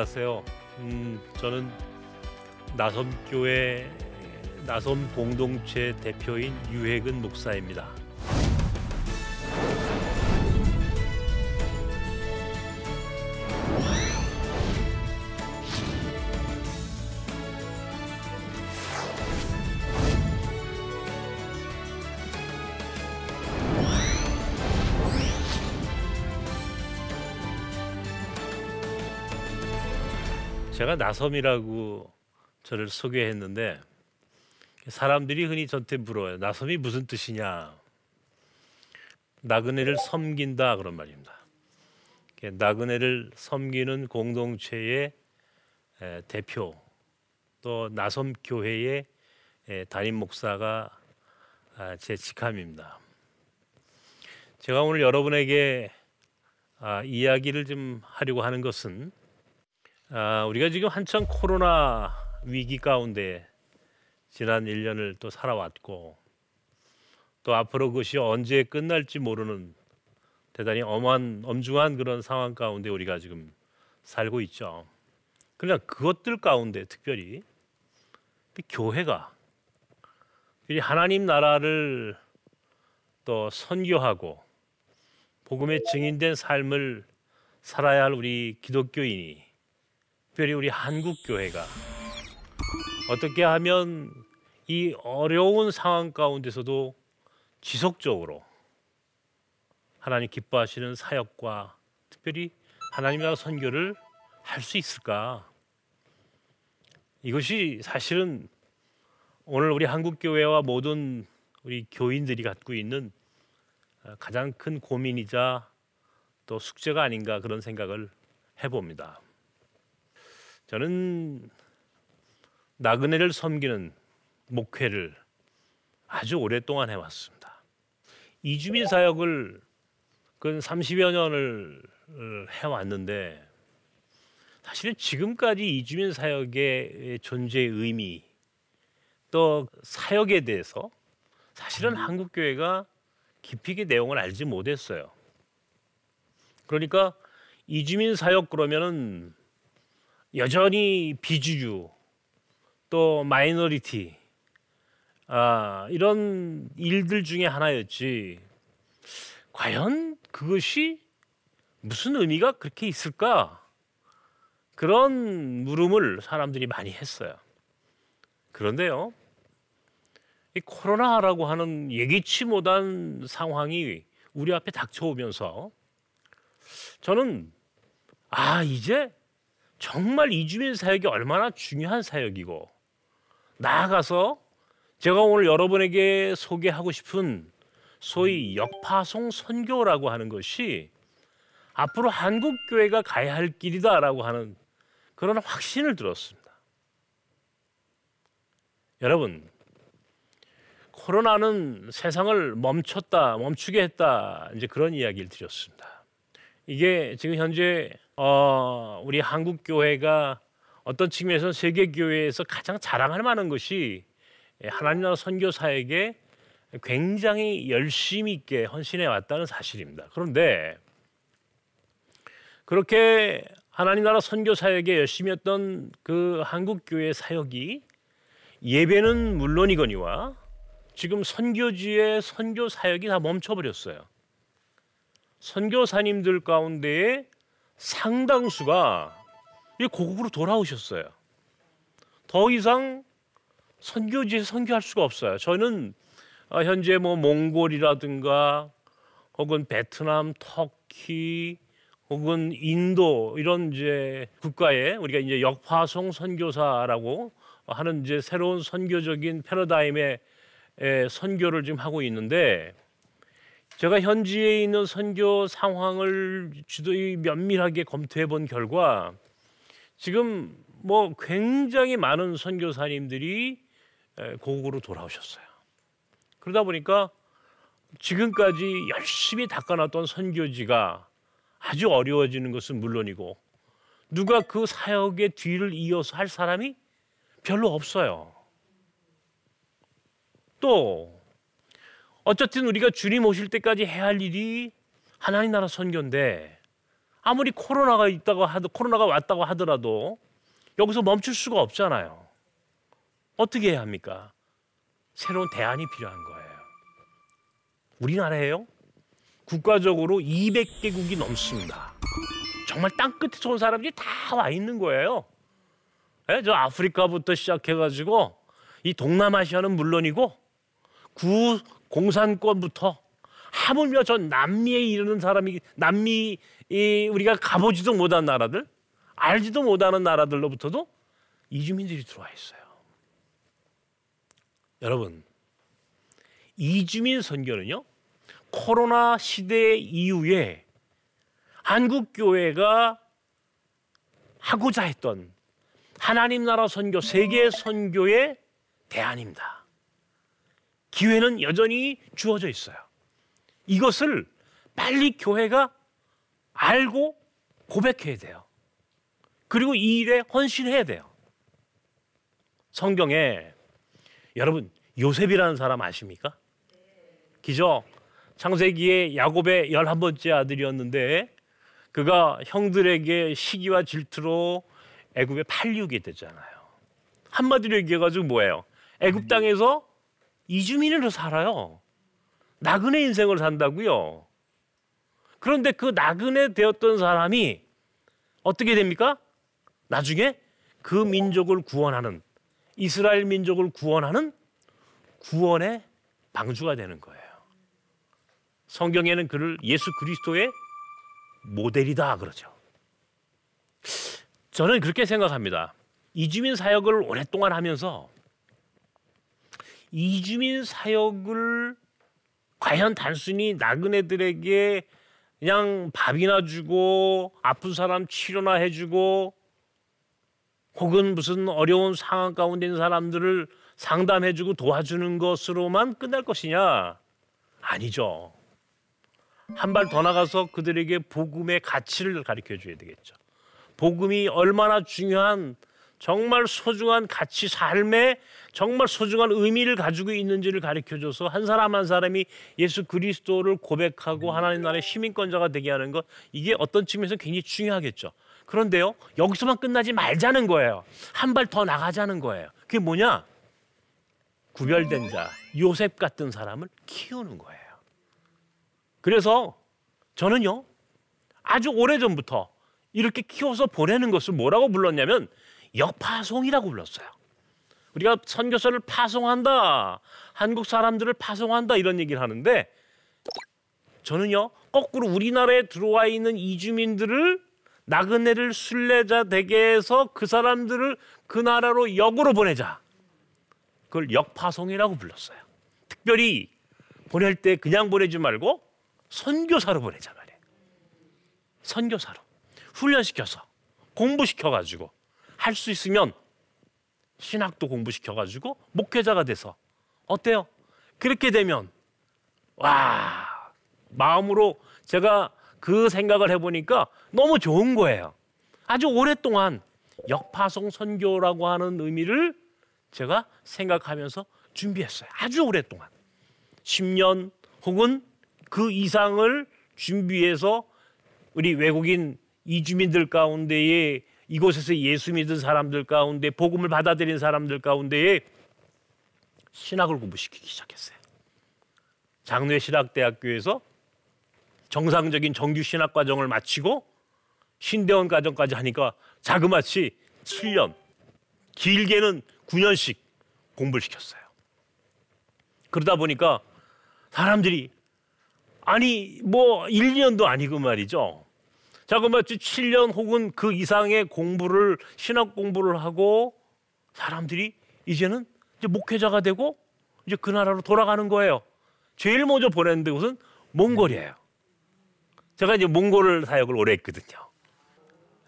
안녕하세요. 음, 저는 나섬교회 나섬 공동체 대표인 유혜근 목사입니다. 제가 나섬이라고 저를 소개했는데 사람들이 흔히 저한테 물어요. 나섬이 무슨 뜻이냐? 나그네를 섬긴다 그런 말입니다. 나그네를 섬기는 공동체의 대표 또 나섬 교회의 담임 목사가 아, 제 직함입니다. 제가 오늘 여러분에게 아, 이야기를 좀 하려고 하는 것은 아, 우리가 지금 한참 코로나 위기 가운데 지난 1년을 또 살아왔고 또 앞으로 그것이 언제 끝날지 모르는 대단히 엄한 엄중한 그런 상황 가운데 우리가 지금 살고 있죠. 그러나 그것들 가운데 특별히 교회가 하나님 나라를 또 선교하고 복음의 증인된 삶을 살아야 할 우리 기독교인이 특별히 우리 한국 교회가 어떻게 하면 이 어려운 상황 가운데서도 지속적으로 하나님 기뻐하시는 사역과 특별히 하나님 나라 선교를 할 수 있을까? 이것이 사실은 오늘 우리 한국 교회와 모든 우리 교인들이 갖고 있는 가장 큰 고민이자 또 숙제가 아닌가 그런 생각을 해봅니다. 저는 나그네를 섬기는 목회를 아주 오랫동안 해왔습니다. 이주민 사역을 근 30여 년을 해왔는데 사실은 지금까지 이주민 사역의 존재의 의미 또 사역에 대해서 사실은 한국 교회가 깊이 있게 내용을 알지 못했어요. 그러니까 이주민 사역 그러면은 여전히 비주류 또 마이너리티 아, 이런 일들 중에 하나였지. 과연 그것이 무슨 의미가 그렇게 있을까? 그런 물음을 사람들이 많이 했어요. 그런데요, 이 코로나라고 하는 예기치 못한 상황이 우리 앞에 닥쳐오면서 저는 아, 이제 정말 이주민 사역이 얼마나 중요한 사역이고 나아가서 제가 오늘 여러분에게 소개하고 싶은 소위 역파송 선교라고 하는 것이 앞으로 한국 교회가 가야 할 길이다라고 하는 그런 확신을 들었습니다. 여러분, 코로나는 세상을 멈췄다, 멈추게 했다, 이제 그런 이야기를 드렸습니다. 이게 지금 현재 어, 우리 한국 교회가 어떤 측면에서 세계 교회에서 가장 자랑할 만한 것이 하나님 나라 선교 사에게 굉장히 열심히 있게 헌신해 왔다는 사실입니다. 그런데 그렇게 하나님 나라 선교 사역에 열심히 했던 그 한국 교회 사역이 예배는 물론이거니와 지금 선교지의 선교 사역이 다 멈춰버렸어요. 선교사님들 가운데에 상당수가 고국으로 돌아오셨어요. 더 이상 선교지에서 선교할 수가 없어요. 저는 어, 현재 뭐 몽골이라든가 혹은 베트남, 터키 혹은 인도 이런 이제 국가에 우리가 이제 역파송 선교사라고 하는 이제 새로운 선교적인 패러다임의 선교를 지금 하고 있는데 제가 현지에 있는 선교 상황을 주도히 면밀하게 검토해 본 결과 지금 뭐 굉장히 많은 선교사님들이 고국으로 돌아오셨어요. 그러다 보니까 지금까지 열심히 닦아놨던 선교지가 아주 어려워지는 것은 물론이고 누가 그 사역의 뒤를 이어서 할 사람이 별로 없어요. 또 어쨌든 우리가 주님 오실 때까지 해야 할 일이 하나님 나라 선교인데 아무리 코로나가 있다고 하도 코로나가 왔다고 하더라도 여기서 멈출 수가 없잖아요. 어떻게 해야 합니까? 새로운 대안이 필요한 거예요. 우리나라에요. 국가적으로 200개국이 넘습니다. 정말 땅끝에서 온 사람들이 다 와 있는 거예요. 네, 저 아프리카부터 시작해가지고 이 동남아시아는 물론이고 구 공산권부터 하물며 저 남미에 이르는 사람이 남미 이 우리가 가보지도 못한 나라들 알지도 못하는 나라들로부터도 이주민들이 들어와 있어요. 여러분 이주민 선교는요 코로나 시대 이후에 한국 교회가 하고자 했던 하나님 나라 선교, 세계 선교의 대안입니다. 기회는 여전히 주어져 있어요. 이것을 빨리 교회가 알고 고백해야 돼요. 그리고 이 일에 헌신해야 돼요. 성경에 여러분 요셉이라는 사람 아십니까? 기죠. 창세기에 야곱의 열한 번째 아들이었는데 그가 형들에게 시기와 질투로 애굽에 팔리게 되잖아요. 한마디로 얘기해가지고 뭐예요? 애굽 땅에서 이주민으로 살아요. 나그네 인생을 산다고요. 그런데 그 나그네 되었던 사람이 어떻게 됩니까? 나중에 그 민족을 구원하는 이스라엘 민족을 구원하는 구원의 방주가 되는 거예요. 성경에는 그를 예수 그리스도의 모델이다 그러죠. 저는 그렇게 생각합니다. 이주민 사역을 오랫동안 하면서 이주민 사역을 과연 단순히 나그네들에게 그냥 밥이나 주고 아픈 사람 치료나 해주고 혹은 무슨 어려운 상황 가운데 있는 사람들을 상담해주고 도와주는 것으로만 끝날 것이냐? 아니죠. 한 발 더 나가서 그들에게 복음의 가치를 가르쳐 줘야 되겠죠. 복음이 얼마나 중요한 정말 소중한 가치 삶에 정말 소중한 의미를 가지고 있는지를 가르쳐 줘서 한 사람 한 사람이 예수 그리스도를 고백하고 하나님 나라의 시민권자가 되게 하는 것 이게 어떤 측면에서 굉장히 중요하겠죠. 그런데요. 여기서만 끝나지 말자는 거예요. 한 발 더 나가자는 거예요. 그게 뭐냐? 구별된 자, 요셉 같은 사람을 키우는 거예요. 그래서 저는요. 아주 오래전부터 이렇게 키워서 보내는 것을 뭐라고 불렀냐면 역파송이라고 불렀어요. 우리가 선교사를 파송한다. 한국 사람들을 파송한다 이런 얘기를 하는데 저는요. 거꾸로 우리나라에 들어와 있는 이주민들을 나그네를 순례자 되게 해서 그 사람들을 그 나라로 역으로 보내자. 그걸 역파송이라고 불렀어요. 특별히 보낼 때 그냥 보내지 말고 선교사로 보내자 말이에요. 선교사로. 훈련시켜서 공부시켜 가지고 할 수 있으면 신학도 공부시켜가지고 목회자가 돼서 어때요? 그렇게 되면 와 마음으로 제가 그 생각을 해보니까 너무 좋은 거예요. 아주 오랫동안 역파송 선교라고 하는 의미를 제가 생각하면서 준비했어요. 아주 오랫동안 10년 혹은 그 이상을 준비해서 우리 외국인 이주민들 가운데에 이곳에서 예수 믿은 사람들 가운데 복음을 받아들인 사람들 가운데에 신학을 공부시키기 시작했어요. 장례 신학대학교에서 정상적인 정규 신학 과정을 마치고 신대원 과정까지 하니까 자그마치 7년, 길게는 9년씩 공부를 시켰어요. 그러다 보니까 사람들이 아니 뭐 1, 2년도 아니고 말이죠. 자그마치 7년 혹은 그 이상의 공부를 신학 공부를 하고 사람들이 이제는 이제 목회자가 되고 이제 그 나라로 돌아가는 거예요. 제일 먼저 보낸 데곳은 몽골이에요. 제가 이제 몽골 사역을 오래 했거든요.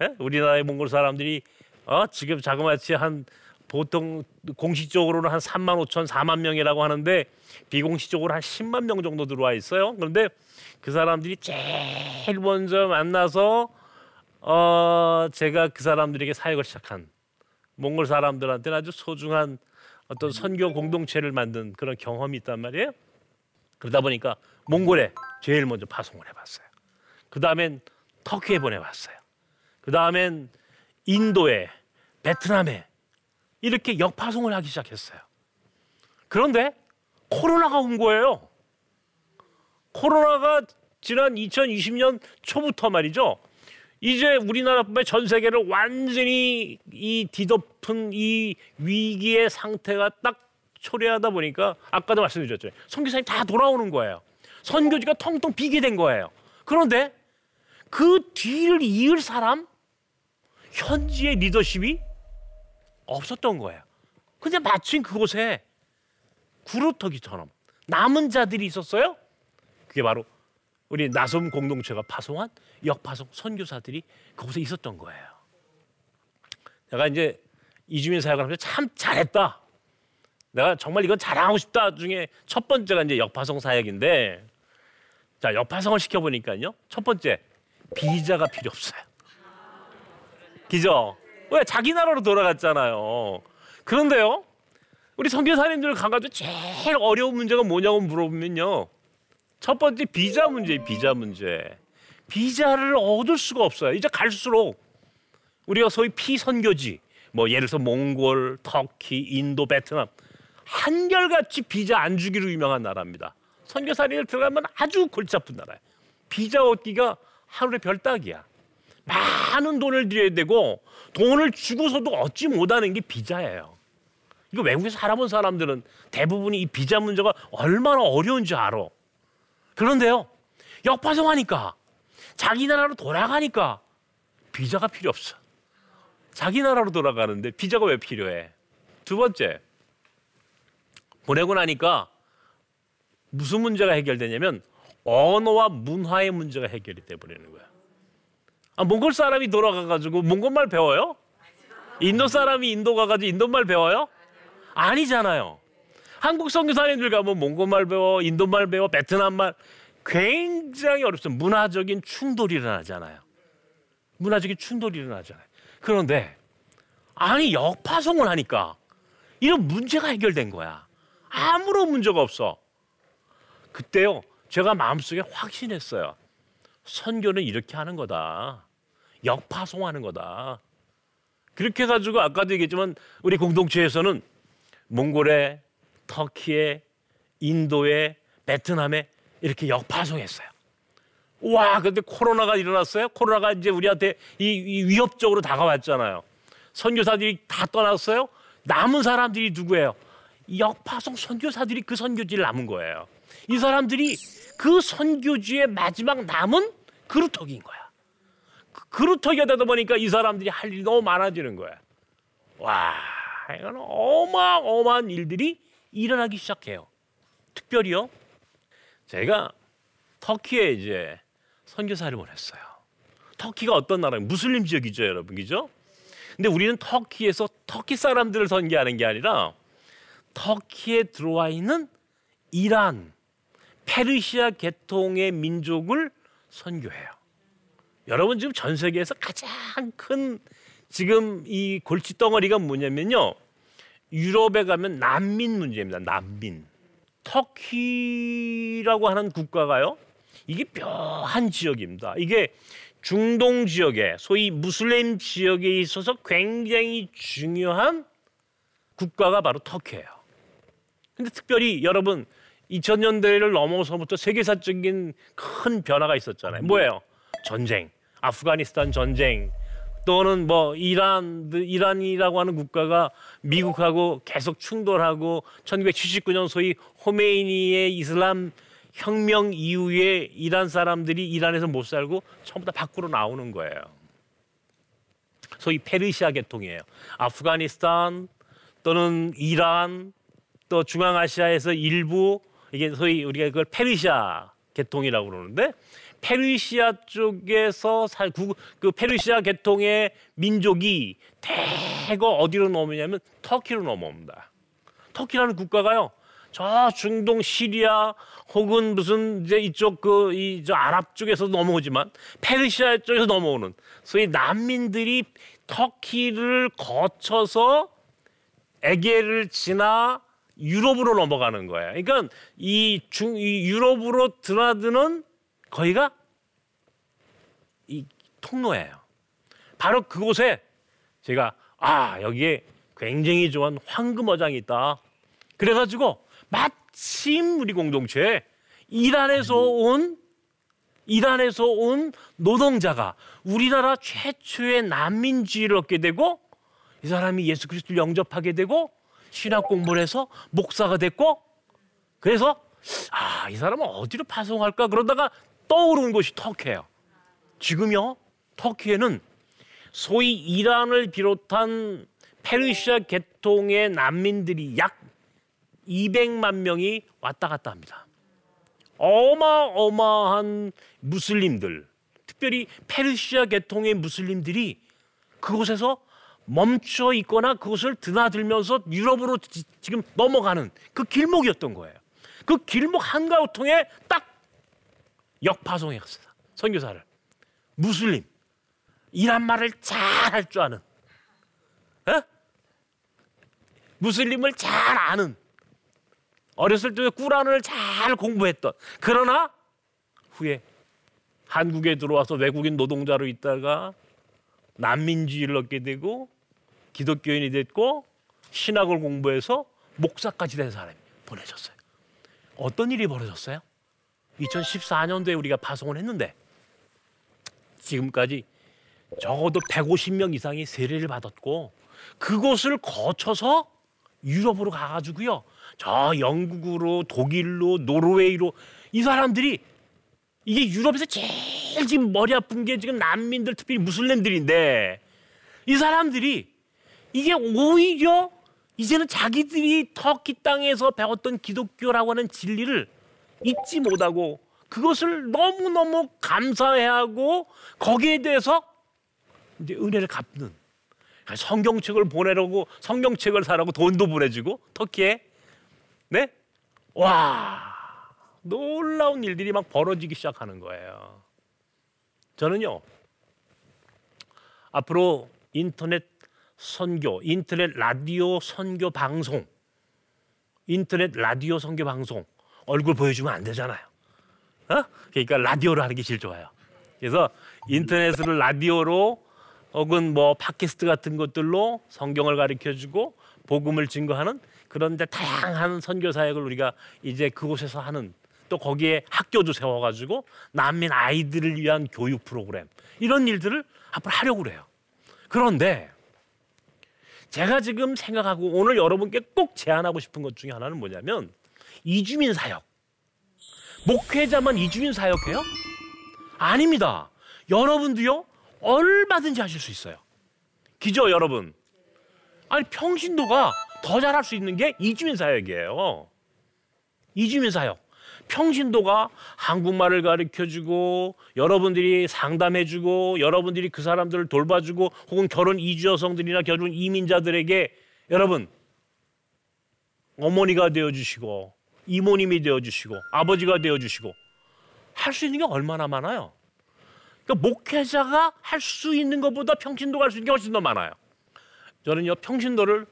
예? 우리나라의 몽골 사람들이 어, 지금 자그마치 한 보통 공식적으로는 한 3만 5천, 4만 명이라고 하는데 비공식적으로 한 10만 명 정도 들어와 있어요. 그런데 그 사람들이 제일 먼저 만나서 어 제가 그 사람들에게 사역을 시작한 몽골 사람들한테는 아주 소중한 어떤 선교 공동체를 만든 그런 경험이 있단 말이에요. 그러다 보니까 몽골에 제일 먼저 파송을 해봤어요. 그 다음엔 터키에 보내왔어요. 그 다음엔 인도에, 베트남에 이렇게 역파송을 하기 시작했어요. 그런데 코로나가 온 거예요. 코로나가 지난 2020년 초부터 말이죠. 이제 우리나라뿐만 전 세계를 완전히 이 뒤덮은 이 위기의 상태가 딱 초래하다 보니까 아까도 말씀드렸죠. 선교사님 다 돌아오는 거예요. 선교지가 텅텅 비게 된 거예요. 그런데 그 뒤를 이을 사람 현지의 리더십이 없었던 거예요. 근데 마침 그곳에 구루터기처럼 남은 자들이 있었어요. 그게 바로 우리 나섬 공동체가 파송한 역파송 선교사들이 그곳에 있었던 거예요. 내가 이제 이주민 사역을 하면서 참 잘했다. 내가 정말 이건 자랑하고 싶다 중에 첫 번째가 이제 역파송 사역인데 자 역파송을 시켜보니까요. 첫 번째 비자가 필요 없어요. 기죠? 왜 자기 나라로 돌아갔잖아요. 그런데요. 우리 선교사님들 가가지고 제일 어려운 문제가 뭐냐고 물어보면요. 첫 번째 비자 문제, 비자 문제. 비자를 얻을 수가 없어요. 이제 갈수록 우리가 소위 피선교지, 뭐 예를 들어서 몽골, 터키, 인도, 베트남 한결같이 비자 안 주기로 유명한 나라입니다. 선교사님들 들어가면 아주 골치 아픈 나라예요. 비자 얻기가 하루의 별따기야. 많은 돈을 들여야 되고 돈을 주고서도 얻지 못하는 게 비자예요. 이거 외국에 살아본 사람들은 대부분이 이 비자 문제가 얼마나 어려운지 알아. 그런데요, 역파송하니까 자기 나라로 돌아가니까 비자가 필요 없어. 자기 나라로 돌아가는데 비자가 왜 필요해? 두 번째, 보내고 나니까 무슨 문제가 해결되냐면 언어와 문화의 문제가 해결이 돼 버리는 거야. 아, 몽골 사람이 돌아가가지고 몽골말 배워요? 인도 사람이 인도 가가지고 인도말 배워요? 아니잖아요. 한국 선교사님들 가면 몽골말 배워, 인도말 배워, 베트남말 굉장히 어렵습니다. 문화적인 충돌이 일어나잖아요. 문화적인 충돌이 일어나잖아요. 그런데 아니 역파송을 하니까 이런 문제가 해결된 거야. 아무런 문제가 없어. 그때요. 제가 마음속에 확신했어요. 선교는 이렇게 하는 거다. 역파송하는 거다. 그렇게 해가지고 아까도 얘기했지만 우리 공동체에서는 몽골에, 터키에, 인도에, 베트남에 이렇게 역파송했어요. 와, 근데 코로나가 일어났어요. 코로나가 이제 우리한테 이, 이 위협적으로 다가왔잖아요. 선교사들이 다 떠났어요. 남은 사람들이 누구예요? 역파송 선교사들이 그 선교지를 남은 거예요. 이 사람들이 그 선교지의 마지막 남은 그루터기인 거야. 그 그루터기가 되다 보니까 이 사람들이 할 일이 너무 많아지는 거야. 와, 이건 어마어마한 일들이 일어나기 시작해요. 특별히요. 제가 터키에 이제 선교사를 보냈어요. 터키가 어떤 나라예요? 무슬림 지역이죠, 여러분. 그죠? 근데 우리는 터키에서 터키 사람들을 선교하는 게 아니라 터키에 들어와 있는 이란, 페르시아 계통의 민족을 선교해요. 여러분 지금 전 세계에서 가장 큰 지금 이 골치 덩어리가 뭐냐면요. 유럽에 가면 난민 문제입니다. 난민. 터키라고 하는 국가가요. 이게 묘한 지역입니다. 이게 중동 지역에 소위 무슬림 지역에 있어서 굉장히 중요한 국가가 바로 터키예요. 근데 특별히 여러분 2000년대를 넘어서부터 세계사적인 큰 변화가 있었잖아요. 뭐예요? 전쟁, 아프가니스탄 전쟁, 또는 뭐 이란 이란이라고 하는 국가가 미국하고 계속 충돌하고 1979년 소위 호메이니의 이슬람 혁명 이후에 이란 사람들이 이란에서 못 살고 전부 다 밖으로 나오는 거예요. 소위 페르시아 계통이에요. 아프가니스탄 또는 이란 또 중앙아시아에서 일부 이게 소위 우리가 그걸 페르시아 계통이라고 그러는데 페르시아 쪽에서 살, 구, 그 페르시아 계통의 민족이 대거 어디로 넘어오냐면 터키로 넘어옵니다. 터키라는 국가가요. 저 중동 시리아 혹은 무슨 이제 이쪽 그 이 저 아랍 쪽에서 넘어오지만 페르시아 쪽에서 넘어오는 소위 난민들이 터키를 거쳐서 에게를 지나 유럽으로 넘어가는 거예요. 그러니까 이 중 이 유럽으로 드나드는 거기가 이 통로예요. 바로 그곳에 제가 아 여기에 굉장히 좋은 황금어장이 있다. 그래가지고 마침 우리 공동체에 이란에서 온 이란에서 온 노동자가 우리나라 최초의 난민지를 얻게 되고 이 사람이 예수 그리스도를 영접하게 되고 신학 공부를 해서 목사가 됐고 그래서 아, 이 사람은 어디로 파송할까 그러다가 떠오르는 곳이 터키예요. 지금요. 터키에는 소위 이란을 비롯한 페르시아 계통의 난민들이 약 200만 명이 왔다 갔다 합니다. 어마어마한 무슬림들, 특별히 페르시아 계통의 무슬림들이 그곳에서 멈춰 있거나 그것을 드나들면서 유럽으로 지, 금 넘어가는 그 길목이었던 거예요. 그 길목 한가운통에 딱 역파송했어요. 선교사를. 무슬림. 이란 말을 잘 할 줄 아는. 어? 무슬림을 잘 아는. 어렸을 때 꾸란을 잘 공부했던. 그러나 후에 한국에 들어와서 외국인 노동자로 있다가 난민주의를 얻게 되고 기독교인이 됐고 신학을 공부해서 목사까지 된 사람이 보내졌어요. 어떤 일이 벌어졌어요? 2014년도에 우리가 파송을 했는데 지금까지 적어도 150명 이상이 세례를 받았고 그곳을 거쳐서 유럽으로 가가지고요. 저 영국으로 독일로 노르웨이로 이 사람들이 이게 유럽에서 제일 지금 머리 아픈 게 지금 난민들 특히 무슬림들인데 이 사람들이 이게 오히려 이제는 자기들이 터키 땅에서 배웠던 기독교라고 하는 진리를 잊지 못하고 그것을 너무너무 감사해하고 거기에 대해서 이제 은혜를 갚는 성경책을 보내라고 성경책을 사라고 돈도 보내주고 터키에 네? 와 놀라운 일들이 막 벌어지기 시작하는 거예요. 저는요 앞으로 인터넷 선교, 인터넷 라디오 선교 방송, 인터넷 라디오 선교 방송 얼굴 보여주면 안 되잖아요. 어? 그러니까 라디오로 하는 게 제일 좋아요. 그래서 인터넷을 라디오로 혹은 뭐 팟캐스트 같은 것들로 성경을 가르쳐 주고 복음을 증거하는 그런 데 다양한 선교 사역을 우리가 이제 그곳에서 하는 또 거기에 학교도 세워 가지고 난민 아이들을 위한 교육 프로그램 이런 일들을 앞으로 하려고 그래요. 그런데 제가 지금 생각하고 오늘 여러분께 꼭 제안하고 싶은 것 중에 하나는 뭐냐면 이주민 사역. 목회자만 이주민 사역해요? 아닙니다. 여러분도요 얼마든지 하실 수 있어요. 기죠 여러분. 아니 평신도가 더 잘할 수 있는 게 이주민 사역이에요. 이주민 사역. 평신도가 한국말을 가르쳐 주고 여러분들이 상담해 주고 여러분들이 그 사람들을 돌봐주고 혹은 결혼 이주 여성들이나 결혼 이민자들에게 여러분 어머니가 되어 주시고 이모님이 되어 주시고 아버지가 되어 주시고 할 수 있는 게 얼마나 많아요. 그러니까 목회자가 할 수 있는 것보다 평신도가 할 수 있는 게 훨씬 더 많아요. 저는요 평신도를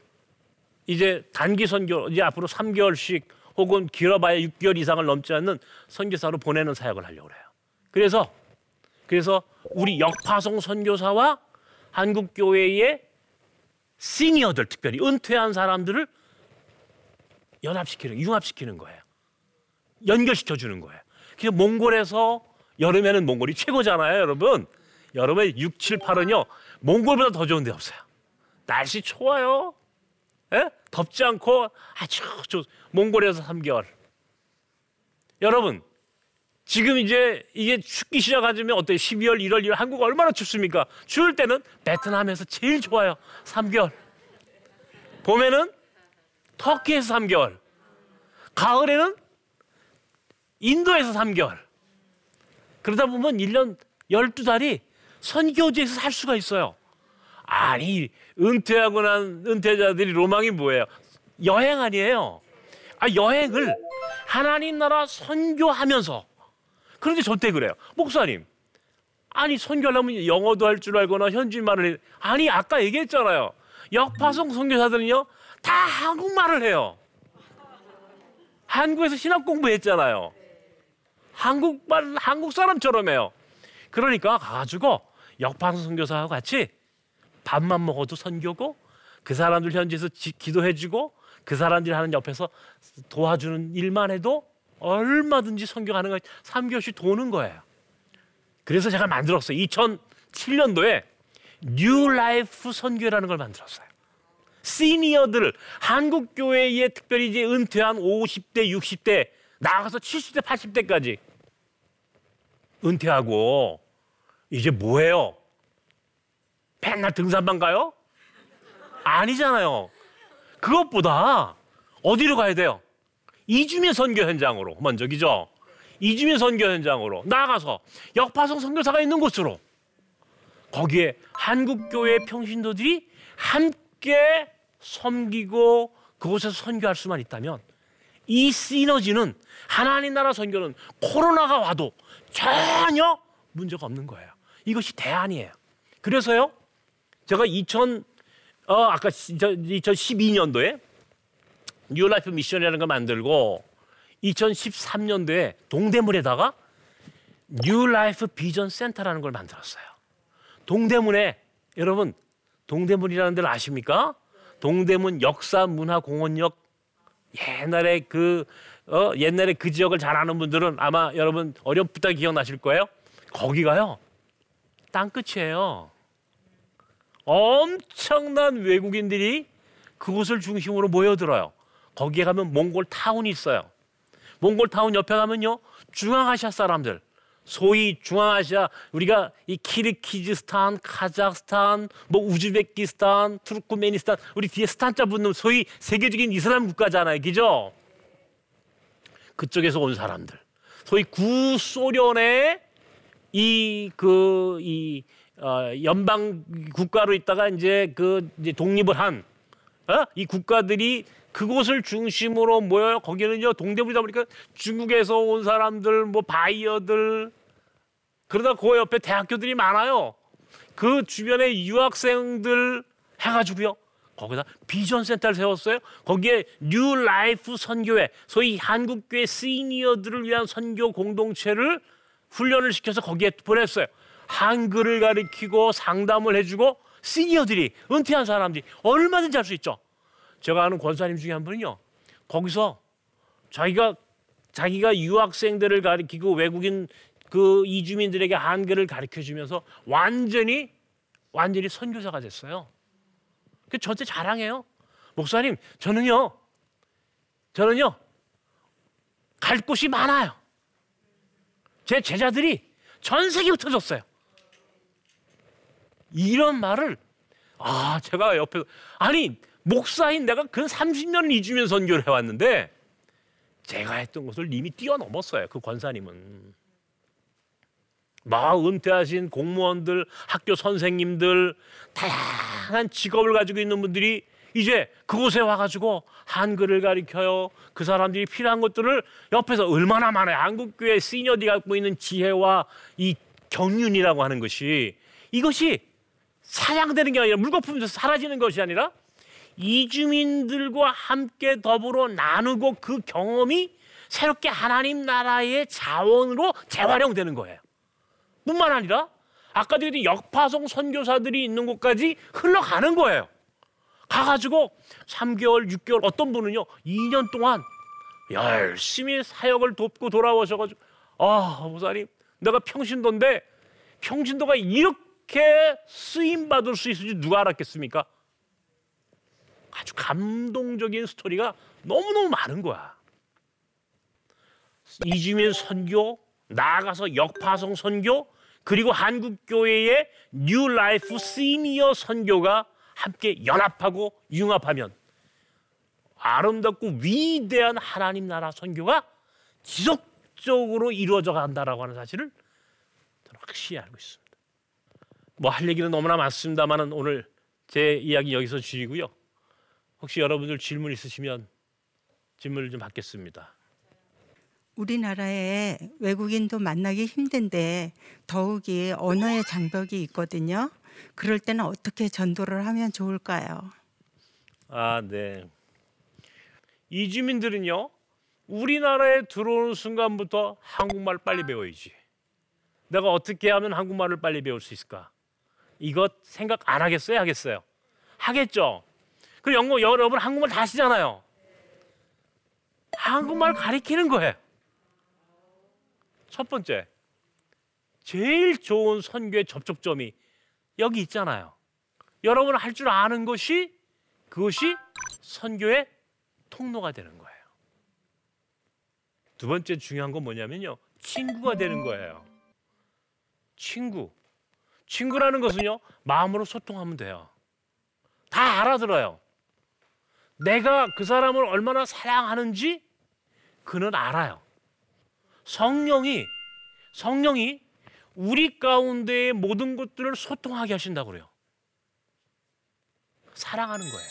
이제 단기 선교 이제 앞으로 3개월씩 혹은 길어봐야 6개월 이상을 넘지 않는 선교사로 보내는 사역을 하려고 그래요. 그래서 그래서 우리 역파송 선교사와 한국 교회의 시니어들 특별히 은퇴한 사람들을 연합시키는 융합시키는 거예요. 연결시켜 주는 거예요. 그래서 몽골에서 여름에는 몽골이 최고잖아요, 여러분. 여름에 6, 7, 8은요. 몽골보다 더 좋은 데 없어요. 날씨 좋아요. 에? 덥지 않고 아주 좋. 몽골에서 3개월. 여러분, 지금 이제 이게 춥기 시작하면 어때요? 12월, 1월, 1월 한국 얼마나 춥습니까? 추울 때는 베트남에서 제일 좋아요. 3개월. 봄에는 터키에서 3개월. 가을에는 인도에서 3개월. 그러다 보면 1년 12달이 선교지에서 살 수가 있어요. 아니 은퇴하고 난 은퇴자들이 로망이 뭐예요? 여행 아니에요. 아 여행을 하나님 나라 선교하면서 그런데 저때 그래요. 목사님 아니 선교하려면 영어도 할 줄 알거나 현지말을 해. 아니 아까 얘기했잖아요. 역파송 선교사들은요 다 한국말을 해요. 한국에서 신학 공부했잖아요. 한국말 한국 사람처럼 해요. 그러니까 가가지고 역파송 선교사와 같이 밥만 먹어도 선교고 그 사람들 현지에서 지, 기도해주고 그 사람들이 하는 옆에서 도와주는 일만 해도 얼마든지 선교 가능한 3개월씩 도는 거예요. 그래서 제가 만들었어요. 2007년도에 New Life 선교라는 걸 만들었어요. 시니어들 한국 교회에 특별히 이제 은퇴한 50대, 60대 나가서 70대, 80대까지 은퇴하고 이제 뭐해요? 맨날 등산만 가요? 아니잖아요. 그것보다 어디로 가야 돼요? 이주민 선교 현장으로 먼저 기죠. 이주민 선교 현장으로 나가서 역파송 선교사가 있는 곳으로 거기에 한국 교회 평신도들이 함께 섬기고 그곳에서 선교할 수만 있다면 이 시너지는 하나님 나라 선교는 코로나가 와도 전혀 문제가 없는 거예요. 이것이 대안이에요. 그래서요, 제가 2000, 어, 아까 2012년도에 뉴라이프 미션이라는 걸 만들고 2013년도에 동대문에다가 New Life 비전 센터라는 걸 만들었어요. 동대문에 여러분 동대문이라는 데를 아십니까? 동대문 역사 문화 공원역 옛날에 그 어, 옛날에 그 지역을 잘 아는 분들은 아마 여러분 어렴풋하게 기억나실 거예요. 거기가요. 땅 끝이에요. 엄청난 외국인들이 그곳을 중심으로 모여들어요. 거기에 가면 몽골 타운이 있어요. 몽골 타운 옆에 가면요. 중앙아시아 사람들. 소위 중앙아시아 우리가 이 키르키즈스탄, 카자흐스탄, 뭐 우즈베키스탄, 투르크메니스탄 우리 뒤에 스탄자 붙는 소위 세계적인 이슬람 국가잖아요. 그죠? 그쪽에서 온 사람들. 소위 구소련의 이 그이 그, 어, 연방 국가로 있다가 이제 그 이제 독립을 한이 어? 국가들이 그곳을 중심으로 모여요. 거기는요 동대문이다 보니까 중국에서 온 사람들, 뭐 바이어들 그러다 그 옆에 대학교들이 많아요. 그 주변에 유학생들 해가지고요. 거기다 비전 센터를 세웠어요. 거기에 New Life 선교회, 소위 한국교회 시니어들을 위한 선교 공동체를 훈련을 시켜서 거기에 보냈어요. 한글을 가르치고 상담을 해주고 시니어들이 은퇴한 사람들이 얼마든지 할 수 있죠. 제가 아는 권사님 중에 한 분은요. 거기서 자기가 자기가 유학생들을 가르치고 외국인 그 이주민들에게 한글을 가르쳐 주면서 완전히 완전히 선교사가 됐어요. 그 전체 자랑해요. 목사님, 저는요. 저는요. 갈 곳이 많아요. 제 제자들이 전 세계 흩어졌어요. 이런 말을 아, 제가 옆에 아니 목사인 내가 그 30년 이주면 선교를 해왔는데 제가 했던 것을 이미 뛰어넘었어요. 그 권사님은. 막 은퇴하신 공무원들, 학교 선생님들, 다양한 직업을 가지고 있는 분들이 이제 그곳에 와가지고 한글을 가리켜요. 그 사람들이 필요한 것들을 옆에서 얼마나 많아요. 한국교회 시니어들이 갖고 있는 지혜와 이 경륜이라고 하는 것이 이것이 사양되는 게 아니라 물거품에서 사라지는 것이 아니라 이주민들과 함께 더불어 나누고 그 경험이 새롭게 하나님 나라의 자원으로 재활용되는 거예요. 뿐만 아니라 아까 드린 역파송 선교사들이 있는 곳까지 흘러가는 거예요. 가가지고 3개월, 6개월 어떤 분은요 2년 동안 열심히 사역을 돕고 돌아오셔가지고 아 목사님 내가 평신도인데 평신도가 이렇게 쓰임 받을 수 있을지 누가 알았겠습니까? 아주 감동적인 스토리가 너무너무 많은 거야. 이주민 선교, 나아가서 역파송 선교, 그리고 한국교회의 New Life 시니어 선교가 함께 연합하고 융합하면 아름답고 위대한 하나님 나라 선교가 지속적으로 이루어져 간다라고 하는 사실을 확실히 알고 있습니다. 뭐 할 얘기는 너무나 많습니다만은 오늘 제 이야기 여기서 줄이고요. 혹시 여러분들 질문 있으시면 질문을 좀 받겠습니다. 우리나라에 외국인도 만나기 힘든데 더욱이 언어의 장벽이 있거든요. 그럴 때는 어떻게 전도를 하면 좋을까요? 아, 네. 이주민들은요. 우리나라에 들어오는 순간부터 한국말을 빨리 배워야지. 내가 어떻게 하면 한국말을 빨리 배울 수 있을까? 이것 생각 안 하겠어요? 하겠어요? 하겠죠. 그 영어 여러분 한국말 다 하시잖아요. 한국말 가리키는 거예요. 첫 번째, 제일 좋은 선교의 접촉점이 여기 있잖아요. 여러분 할 줄 아는 것이 그것이 선교의 통로가 되는 거예요. 두 번째 중요한 건 뭐냐면요. 친구가 되는 거예요. 친구. 친구라는 것은요. 마음으로 소통하면 돼요. 다 알아들어요. 내가 그 사람을 얼마나 사랑하는지 그는 알아요. 성령이 성령이 우리 가운데의 모든 것들을 소통하게 하신다고 그래요. 사랑하는 거예요.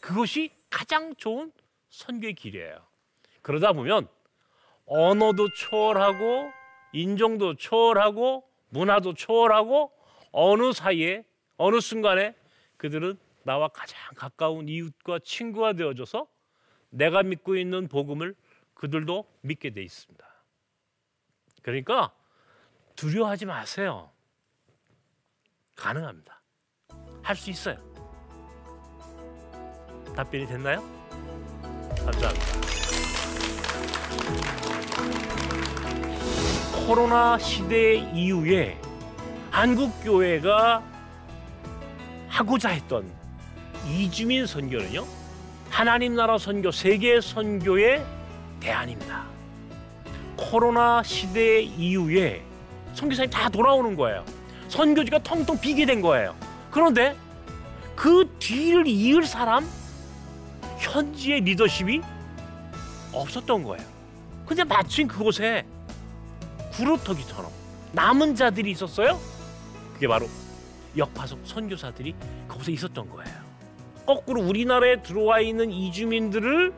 그것이 가장 좋은 선교의 길이에요. 그러다 보면 언어도 초월하고 인종도 초월하고 문화도 초월하고 어느 사이에 어느 순간에 그들은 나와 가장 가까운 이웃과 친구가 되어져서 내가 믿고 있는 복음을 그들도 믿게 돼 있습니다. 그러니까 두려워하지 마세요. 가능합니다. 할 수 있어요. 답변이 됐나요? 감사합니다. 코로나 시대 이후에 한국 교회가 하고자 했던 이주민 선교는요. 하나님 나라 선교, 세계 선교의 대안입니다. 코로나 시대 이후에 선교사님 다 돌아오는 거예요. 선교지가 텅텅 비게 된 거예요. 그런데 그 뒤를 이을 사람 현지의 리더십이 없었던 거예요. 근데 마침 그곳에 구루터기처럼 남은 자들이 있었어요. 그게 바로 역파석 선교사들이 거기서 있었던 거예요. 거꾸로 우리나라에 들어와 있는 이주민들을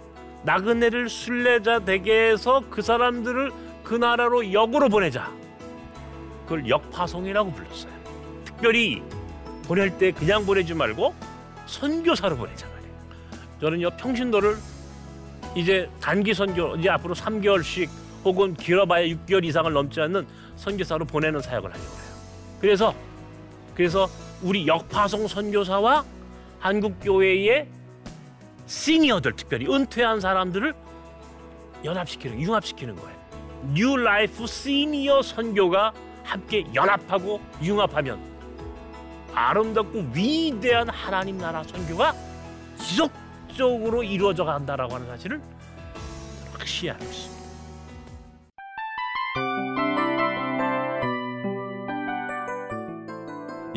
나그네를 순례자 되게 해서 그 사람들을 그 나라로 역으로 보내자. 그걸 역파송이라고 불렀어요. 특별히 보낼 때 그냥 보내지 말고 선교사로 보내자 말이에요. 저는요 평신도를 이제 단기 선교 이제 앞으로 3개월씩 혹은 길어봐야 6개월 이상을 넘지 않는 선교사로 보내는 사역을 하려고 해요. 그래서 그래서 우리 역파송 선교사와 한국 교회의 시니어들 특별히 은퇴한 사람들을 연합시키는 융합시키는 거예요. New Life 시니어 선교가 함께 연합하고 융합하면 아름답고 위대한 하나님 나라 선교가 지속적으로 이루어져 간다라고 하는 사실을 확실히 알고 있습니다.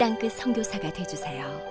땅끝 선교사가 되주세요.